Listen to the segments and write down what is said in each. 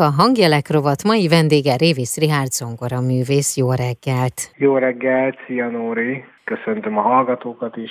A hangjelek rovat mai vendége Révész Rihárd zongora művész. Jó reggelt! Jó reggelt, szia Nóri! Köszöntöm a hallgatókat is!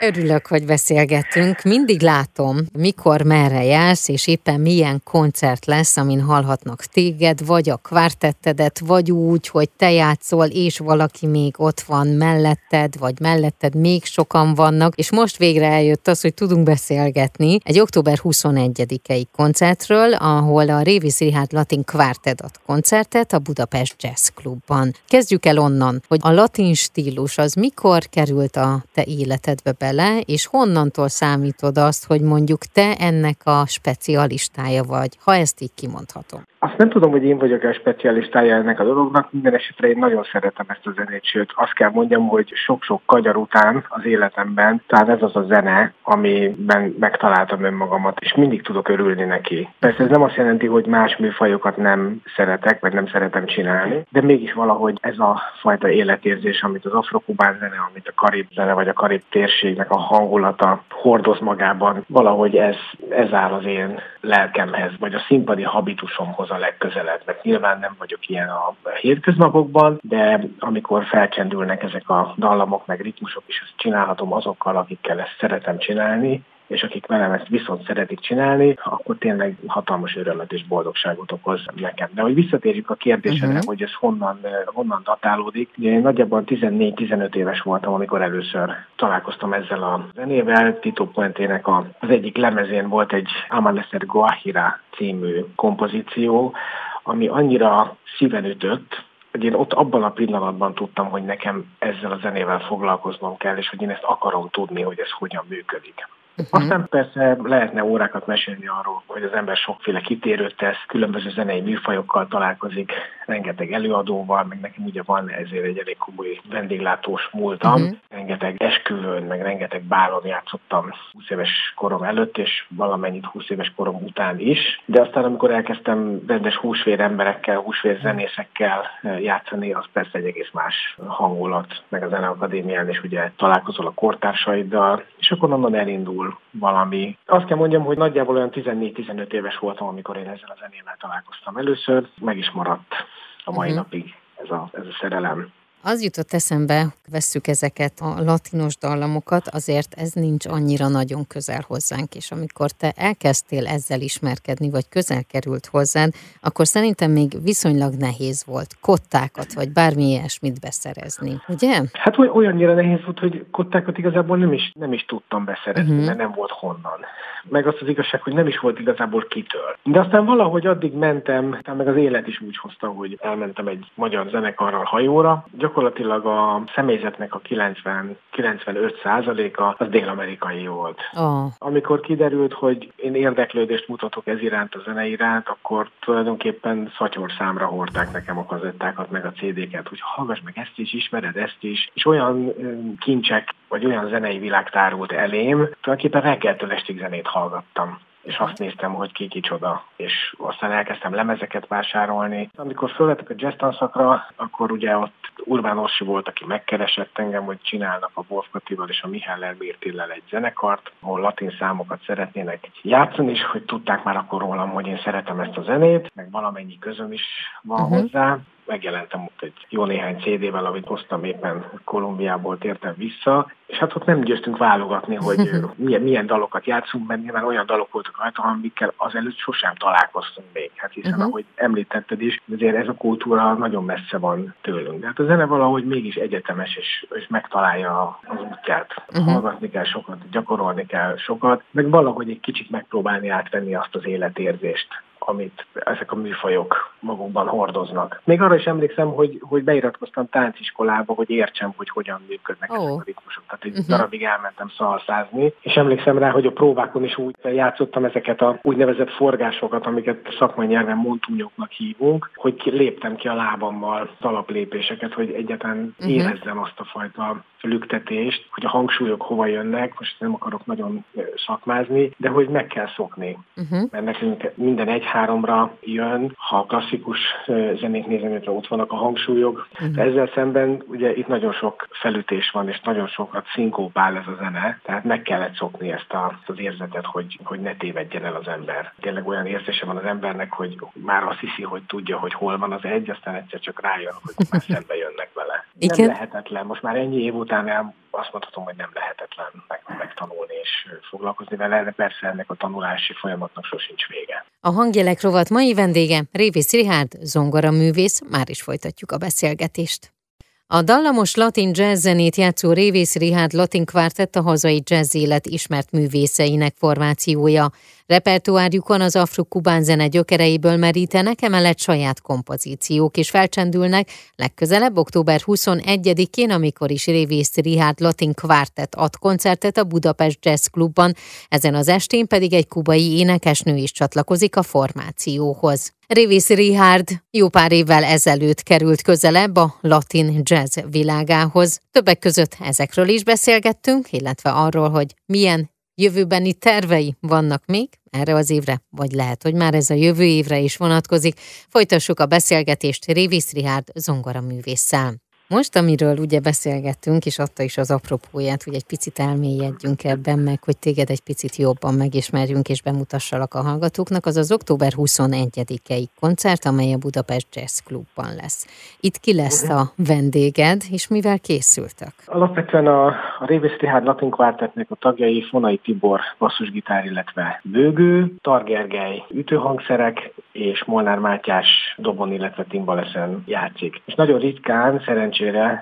Örülök, hogy beszélgetünk. Mindig látom, mikor merre jársz, és éppen milyen koncert lesz, amin hallhatnak téged, vagy a kvártettedet, vagy úgy, hogy te játszol, és valaki még ott van melletted, vagy melletted még sokan vannak, és most végre eljött az, hogy tudunk beszélgetni egy október 21-i koncertről, ahol a Révi Szirihát Latin Kvártet ad koncertet a Budapest Jazz Clubban. Kezdjük el onnan, hogy a latin stílus az mikor került a te életedbe bele, és honnantól számítod azt, hogy mondjuk te ennek a specialistája vagy, ha ezt így kimondhatom? Azt nem tudom, hogy én vagyok a specialistája ennek a dolognak, minden esetre én nagyon szeretem ezt a zenét, sőt azt kell mondjam, hogy sok-sok kagyar után az életemben, tehát ez az a zene, amiben megtaláltam önmagamat, és mindig tudok örülni neki. Persze ez nem azt jelenti, hogy más műfajokat nem szeretek, vagy nem szeretem csinálni, de mégis valahogy ez a fajta életérzés, amit az afrokubán zene, amit a karib zene, vagy a karib térségnek a hangulata hordoz magában, valahogy ez, ez áll az én lelkemhez, vagy a színpadi habitusomhoz a legközelebb, mert nyilván nem vagyok ilyen a hétköznapokban, de amikor felcsendülnek ezek a dallamok, meg ritmusok, és ezt csinálhatom azokkal, akikkel ezt szeretem csinálni, és akik velem ezt viszont szeretik csinálni, akkor tényleg hatalmas örömet és boldogságot okoz nekem. De hogy visszatérjük a kérdésre, uh-huh. hogy ez honnan, honnan datálódik. Én nagyjából 14-15 éves voltam, amikor először találkoztam ezzel a zenével. Tito Puentének az egyik lemezén volt egy Amanecer Guajira című kompozíció, ami annyira szíven ütött, hogy én ott abban a pillanatban tudtam, hogy nekem ezzel a zenével foglalkoznom kell, és hogy én ezt akarom tudni, hogy ez hogyan működik. Uh-huh. Aztán persze lehetne órákat mesélni arról, hogy az ember sokféle kitérőt tesz, különböző zenei műfajokkal találkozik, rengeteg előadóval, meg nekem ugye van ezért egy elég komoly vendéglátós múltam, uh-huh. rengeteg esküvőn, meg rengeteg bálon játszottam 20 éves korom előtt, és valamennyit 20 éves korom után is. De aztán, amikor elkezdtem rendes húsvér emberekkel, húsvér zenészekkel eh, játszani, az persze egy egész más hangulat, meg a Zeneakadémián, és ugye találkozol a kortársaiddal, és akkor onnan elindul alakul valami. Azt kell mondjam, hogy nagyjából olyan 14-15 éves voltam, amikor én ezzel a zenével találkoztam először, meg is maradt a mai uh-huh. napig ez a, ez a szerelem. Az jutott eszembe, vesszük ezeket a latinos dallamokat, azért ez nincs annyira nagyon közel hozzánk, és amikor te elkezdtél ezzel ismerkedni, vagy közel került hozzád, akkor szerintem még viszonylag nehéz volt kottákat, vagy bármi ilyesmit beszerezni, ugye? Hát olyannyira nehéz volt, hogy kottákat igazából nem is, nem is tudtam beszerezni, uh-huh. mert nem volt honnan. Meg azt az igazság, hogy nem is volt igazából kitől. De aztán valahogy addig mentem, meg az élet is úgy hozta, hogy elmentem egy magyar zenekarral hajóra, gyakorlatilag a személyzetnek a 90-95%-a az dél-amerikai volt. Oh. Amikor kiderült, hogy én érdeklődést mutatok ez iránt, a zene iránt, akkor tulajdonképpen számra hordták nekem a kazettákat, meg a CD-ket, hogy hallgass meg ezt is, ismered ezt is, és olyan kincsek, vagy olyan zenei világ tárult elém, tulajdonképpen reggeltől estig zenét hallgattam és azt néztem, hogy ki kicsoda, és aztán elkezdtem lemezeket vásárolni. Amikor fölvettek a jazz tanszakra, akkor ugye ott Urbán Orsi volt, aki megkeresett engem, hogy csinálnak a Wolf Katival és a Mihály Mirtillel egy zenekart, ahol latin számokat szeretnének játszani, és hogy tudták már akkor rólam, hogy én szeretem ezt a zenét, meg valamennyi közöm is van uh-huh. hozzá, megjelentem ott egy jó néhány CD-vel, amit hoztam éppen Kolumbiából tértem vissza, és hát ott nem győztünk válogatni, hogy milyen, milyen dalokat játszunk, mert nyilván olyan dalok voltak rajta, amikkel azelőtt sosem találkoztunk még. Hát hiszen, uh-huh. ahogy említetted is, azért ez a kultúra nagyon messze van tőlünk. De hát a zene valahogy mégis egyetemes, és, és megtalálja az útját. Uh-huh. Hallgatni kell sokat, gyakorolni kell sokat, meg valahogy egy kicsit megpróbálni átvenni azt az életérzést, amit ezek a műfajok magukban hordoznak. Még arra is emlékszem, hogy, hogy beiratkoztam tánciskolába, hogy értsem, hogy hogyan működnek oh. ezek a ritmusok. Tehát egy uh-huh. darabig elmentem szalszázni, és emlékszem rá, hogy a próbákon is úgy játszottam ezeket a úgynevezett forgásokat, amiket szakmai nyelven montúnyoknak hívunk, hogy léptem ki a lábammal talaplépéseket, hogy egyáltalán uh-huh. érezzem azt a fajta lüktetést, hogy a hangsúlyok hova jönnek, most nem akarok nagyon szakmázni, de hogy meg kell szokni. Uh-huh. Mert nekünk minden egy-háromra jön, ha klasszikus klasszikus zenét nézem, illetve ott vannak a hangsúlyok. Uh-huh. Ezzel szemben ugye itt nagyon sok felütés van, és nagyon sokat szinkópál ez a zene, tehát meg kellett szokni ezt a, az érzetet, hogy, hogy ne tévedjen el az ember. Tényleg olyan érzése van az embernek, hogy már azt hiszi, hogy tudja, hogy hol van az egy, aztán egyszer csak rájön, hogy már szembe jönnek vele. Igen? Nem lehetetlen. Most már ennyi év után el, azt mondhatom, hogy nem lehetetlen meg, megtanulni és foglalkozni vele, de persze ennek a tanulási folyamatnak sosincs vége. A hangjelek rovat mai vendége Révész Rihárd, zongora művész, már is folytatjuk a beszélgetést. A dallamos latin jazz zenét játszó Révész Rihárd latin kvártett a hazai jazz élet ismert művészeinek formációja. Repertoárjukon az afro-kubán zene gyökereiből merítenek, emellett saját kompozíciók is felcsendülnek, legközelebb október 21-én, amikor is Révész Rihárd latin kvártett ad koncertet a Budapest Jazz Klubban, ezen az estén pedig egy kubai énekesnő is csatlakozik a formációhoz. Révész Richard jó pár évvel ezelőtt került közelebb a latin jazz világához. Többek között ezekről is beszélgettünk, illetve arról, hogy milyen jövőbeni tervei vannak még erre az évre, vagy lehet, hogy már ez a jövő évre is vonatkozik. Folytassuk a beszélgetést Révész Richard zongora művésszel. Most, amiről ugye beszélgettünk, és adta is az apropóját, hogy egy picit elmélyedjünk ebben, meg hogy téged egy picit jobban megismerjünk és bemutassalak a hallgatóknak, az az október 21-i koncert, amely a Budapest Jazz Clubban lesz. Itt ki lesz a vendéged, és mivel készültek? Alapvetően a, a Révész Rihárd Latin Quartetnek a tagjai Fonai Tibor basszusgitár, illetve bőgő, Targergely ütőhangszerek, és Molnár Mátyás dobon, illetve timbaleszen játszik. És nagyon ritkán, szerencsére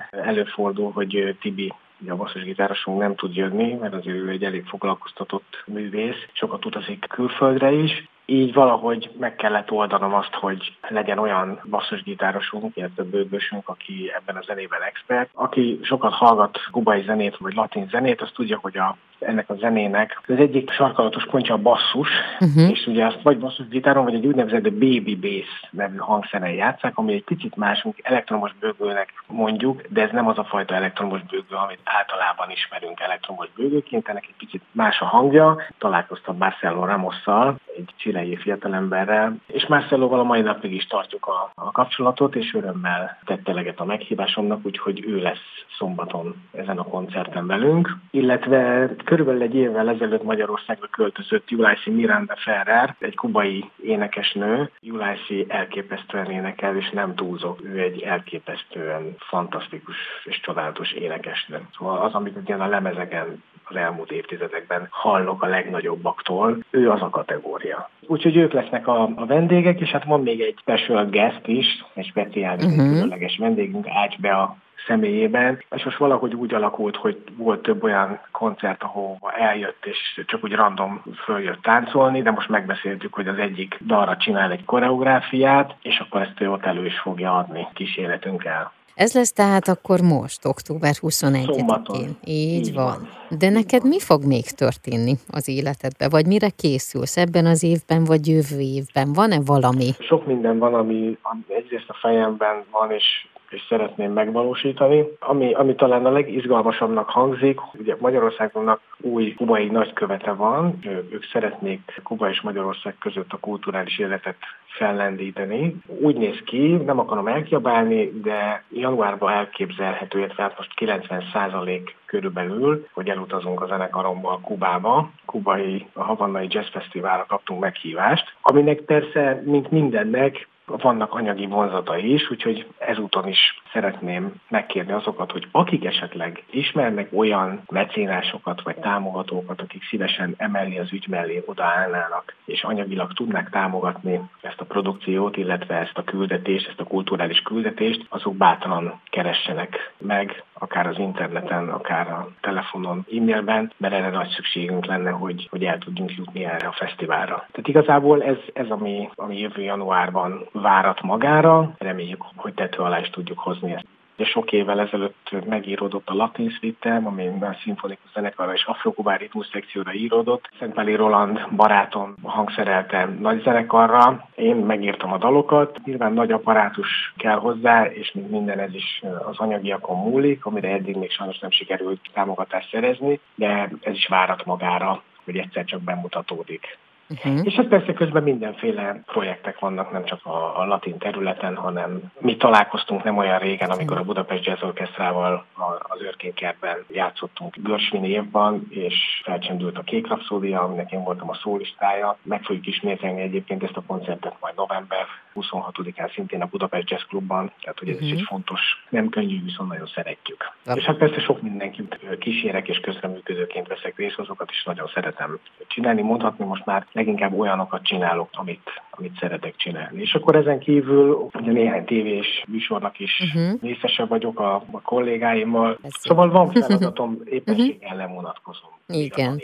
előfordul, hogy Tibi a basszusgitárosunk nem tud jönni, mert az ő egy elég foglalkoztatott művész, sokat utazik külföldre is, így valahogy meg kellett oldanom azt, hogy legyen olyan basszusgitárosunk, illetve bőgősünk, aki ebben a zenében expert. Aki sokat hallgat kubai zenét vagy latin zenét, az tudja, hogy a ennek a zenének. Az egyik sarkalatos pontja a basszus, uh-huh. és ugye azt vagy basszusgitáron, vagy egy úgynevezett baby bass nevű hangszeren játszák, ami egy picit másunk elektromos bőgőnek mondjuk, de ez nem az a fajta elektromos bőgő, amit általában ismerünk elektromos bőgőként, ennek egy picit más a hangja. Találkoztam Marcelo Ramosszal, egy csilei fiatalemberrel, és Marcelóval a mai napig is tartjuk a, a kapcsolatot, és örömmel tette eleget a meghívásomnak, úgyhogy ő lesz szombaton ezen a koncerten velünk, illetve Körülbelül egy évvel ezelőtt Magyarországra költözött Julási Miranda Ferrer, egy kubai énekesnő. Julási elképesztően énekel, és nem túlzok. Ő egy elképesztően fantasztikus és csodálatos énekesnő. Szóval az, amit ugyan a lemezeken az elmúlt évtizedekben hallok a legnagyobbaktól, ő az a kategória. Úgyhogy ők lesznek a, a vendégek, és hát van még egy special guest is, egy speciális, uh-huh. különleges vendégünk, Ács a személyében, és most valahogy úgy alakult, hogy volt több olyan koncert, ahova eljött, és csak úgy random följött táncolni, de most megbeszéltük, hogy az egyik dalra csinál egy koreográfiát, és akkor ezt ő ott elő is fogja adni kísérletünkkel. Ez lesz tehát akkor most, október 21-én. Így, Így van. van. De neked mi fog még történni az életedben? Vagy mire készülsz ebben az évben, vagy jövő évben? Van-e valami? Sok minden van, ami, ami egyrészt a fejemben van, és és szeretném megvalósítani. Ami, ami talán a legizgalmasabbnak hangzik, ugye Magyarországnak új kubai nagykövete van, ők szeretnék Kuba és Magyarország között a kulturális életet fellendíteni. Úgy néz ki, nem akarom elkiabálni, de januárban elképzelhető, illetve hát most 90 százalék körülbelül, hogy elutazunk a zenekaromból Kubába. Kubai, a Havannai Jazz Fesztiválra kaptunk meghívást, aminek persze, mint mindennek, vannak anyagi vonzatai is, úgyhogy ezúton is szeretném megkérni azokat, hogy akik esetleg ismernek olyan mecénásokat vagy támogatókat, akik szívesen emelni az ügy mellé odaállnának, és anyagilag tudnák támogatni ezt a produkciót, illetve ezt a küldetést, ezt a kulturális küldetést, azok bátran keressenek meg, akár az interneten, akár a telefonon, e-mailben, mert erre nagy szükségünk lenne, hogy, hogy el tudjunk jutni erre a fesztiválra. Tehát igazából ez, ez ami, ami jövő januárban várat magára, reméljük, hogy tető alá is tudjuk hozni ezt. Ugye sok évvel ezelőtt megíródott a Latin suite ami a szimfonikus zenekarra és afrokubár ritmus szekcióra íródott. Szentpáli Roland barátom hangszerelte nagy zenekarra, én megírtam a dalokat. Nyilván nagy apparátus kell hozzá, és mint minden ez is az anyagiakon múlik, amire eddig még sajnos nem sikerült támogatást szerezni, de ez is várat magára, hogy egyszer csak bemutatódik. Uh-huh. És hát persze közben mindenféle projektek vannak, nem csak a, a latin területen, hanem mi találkoztunk nem olyan régen, amikor a Budapest Jazz Orchestrával az Őrkénkertben játszottunk Görsvini évban, és felcsendült a Kék Rapszódia, aminek én voltam a szólistája. Meg fogjuk ismételni egyébként ezt a koncertet majd november 26-án szintén a Budapest Jazz Clubban, tehát hogy ez uh-huh. is egy fontos, nem könnyű, viszont nagyon szeretjük. Ja. És hát persze sok mindenkit kísérek és közreműködőként veszek részt, azokat is nagyon szeretem csinálni. Mondhatni most már leginkább olyanokat csinálok, amit, amit szeretek csinálni. És akkor ezen kívül ugye néhány tévés műsornak is uh-huh. részese vagyok a, a kollégáimmal. Ez szóval van feladatom, éppenséggel nem vonatkozom. Igen.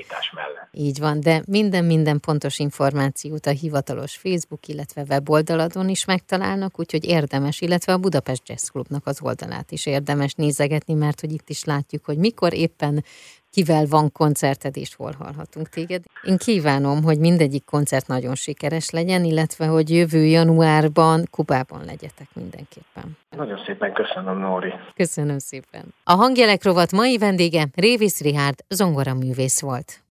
Így van, de minden-minden pontos információt a hivatalos Facebook, illetve weboldaladon is megtalálnak, úgyhogy érdemes, illetve a Budapest Jazz Clubnak az oldalát is érdemes nézegetni, mert hogy itt is látjuk, hogy mikor éppen kivel van koncerted, és hol hallhatunk téged. Én kívánom, hogy mindegyik koncert nagyon sikeres legyen, illetve hogy jövő januárban Kubában legyetek mindenképpen. Nagyon szépen köszönöm, Nóri. Köszönöm szépen. A hangjelek rovat mai vendége Révis Rihárd zongoraművész volt.